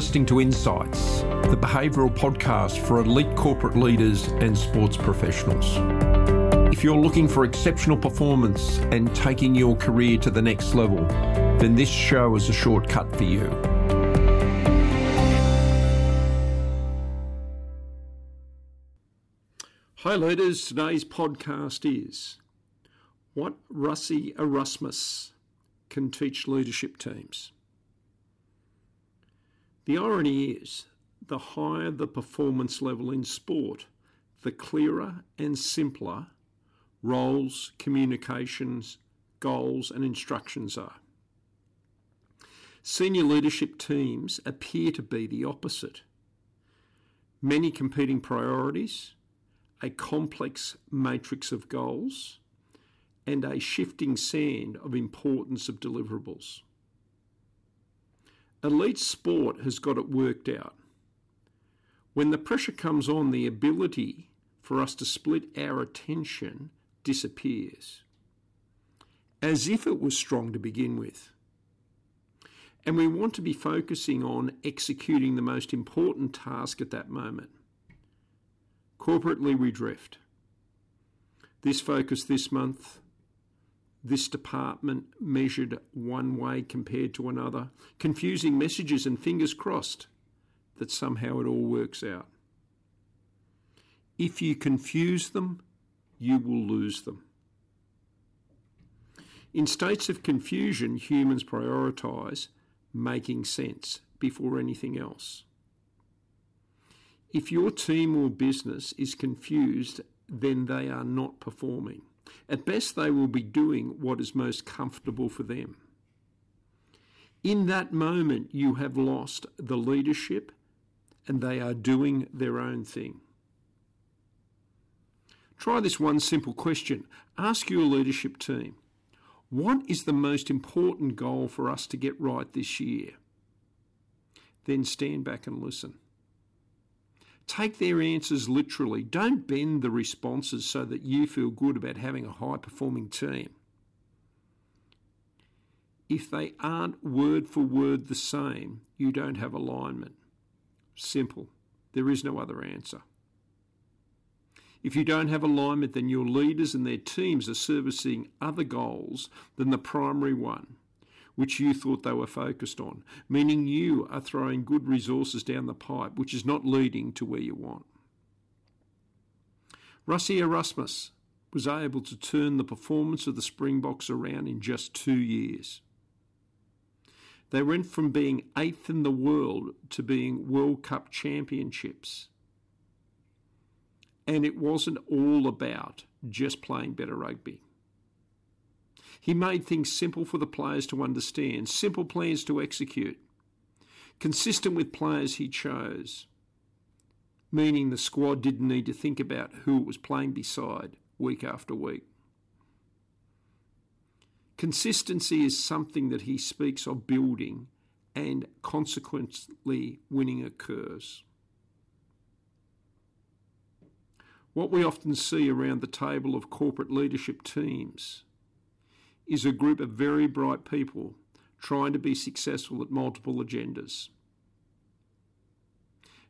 listening to Insights, the behavioural podcast for elite corporate leaders and sports professionals. If you're looking for exceptional performance and taking your career to the next level, then this show is a shortcut for you. Hi, leaders. Today's podcast is What Rassie Erasmus Can Teach Leadership Teams. The irony is, the higher the performance level in sport, the clearer and simpler roles, communications, goals, and instructions are. Senior leadership teams appear to be the opposite. Many competing priorities, a complex matrix of goals, and a shifting sand of importance of deliverables. Elite sport has got it worked out. When the pressure comes on, the ability for us to split our attention disappears, as if it was strong to begin with. And we want to be focusing on executing the most important task at that moment. Corporately, we drift. This focus this month, this department measured one way compared to another, confusing messages and fingers crossed that somehow it all works out. If you confuse them, you will lose them. In states of confusion, humans prioritise making sense before anything else. If your team or business is confused, then they are not performing. At best, they will be doing what is most comfortable for them. In that moment, you have lost the leadership and they are doing their own thing. Try this one simple question. Ask your leadership team what is the most important goal for us to get right this year? Then stand back and listen. Take their answers literally. Don't bend the responses so that you feel good about having a high performing team. If they aren't word for word the same, you don't have alignment. Simple. There is no other answer. If you don't have alignment, then your leaders and their teams are servicing other goals than the primary one which you thought they were focused on, meaning you are throwing good resources down the pipe, which is not leading to where you want. Rassie Erasmus was able to turn the performance of the Springboks around in just two years. They went from being eighth in the world to being World Cup championships. And it wasn't all about just playing better rugby. He made things simple for the players to understand, simple plans to execute, consistent with players he chose, meaning the squad didn't need to think about who it was playing beside week after week. Consistency is something that he speaks of building, and consequently, winning occurs. What we often see around the table of corporate leadership teams is a group of very bright people trying to be successful at multiple agendas.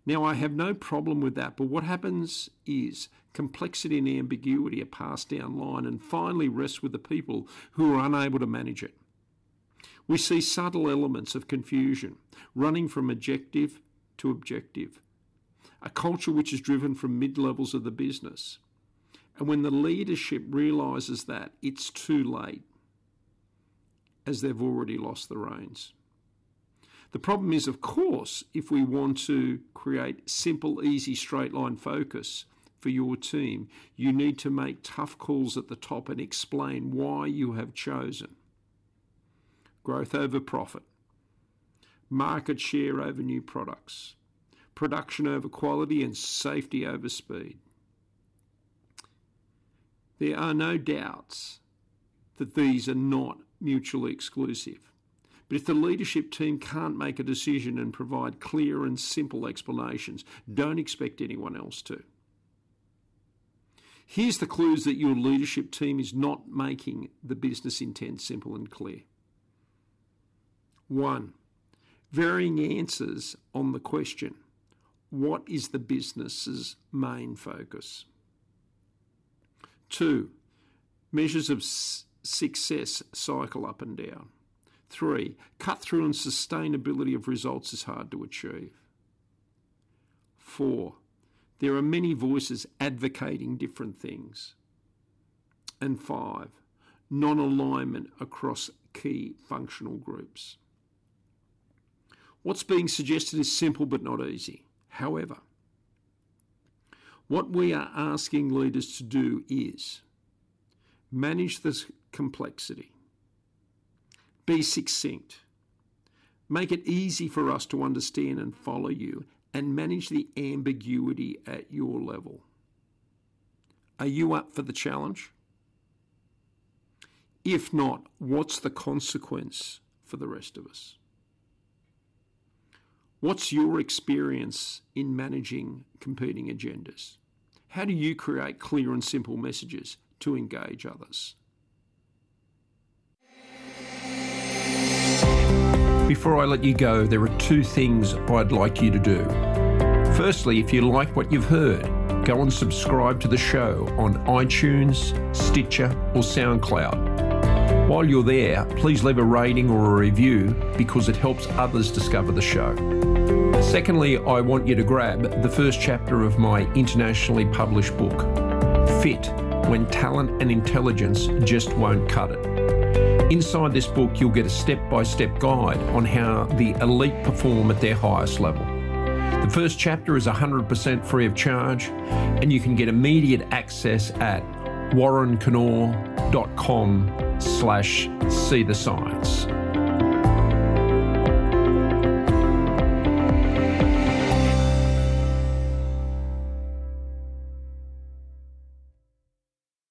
Now, I have no problem with that, but what happens is complexity and ambiguity are passed down line and finally rest with the people who are unable to manage it. We see subtle elements of confusion, running from objective to objective, a culture which is driven from mid levels of the business. And when the leadership realises that, it's too late as they've already lost the reins. The problem is, of course, if we want to create simple, easy, straight line focus for your team, you need to make tough calls at the top and explain why you have chosen growth over profit, market share over new products, production over quality, and safety over speed. There are no doubts that these are not mutually exclusive. But if the leadership team can't make a decision and provide clear and simple explanations, don't expect anyone else to. Here's the clues that your leadership team is not making the business intent simple and clear. One, varying answers on the question what is the business's main focus? Two, measures of success cycle up and down. Three, cut through and sustainability of results is hard to achieve. Four, there are many voices advocating different things. And five, non alignment across key functional groups. What's being suggested is simple but not easy. However, what we are asking leaders to do is manage this complexity, be succinct, make it easy for us to understand and follow you, and manage the ambiguity at your level. Are you up for the challenge? If not, what's the consequence for the rest of us? What's your experience in managing competing agendas? How do you create clear and simple messages to engage others? Before I let you go, there are two things I'd like you to do. Firstly, if you like what you've heard, go and subscribe to the show on iTunes, Stitcher, or SoundCloud. While you're there, please leave a rating or a review because it helps others discover the show. Secondly, I want you to grab the first chapter of my internationally published book, Fit When Talent and Intelligence Just Won't Cut It. Inside this book, you'll get a step by step guide on how the elite perform at their highest level. The first chapter is 100% free of charge, and you can get immediate access at warrenkennaugh.com slash see the science.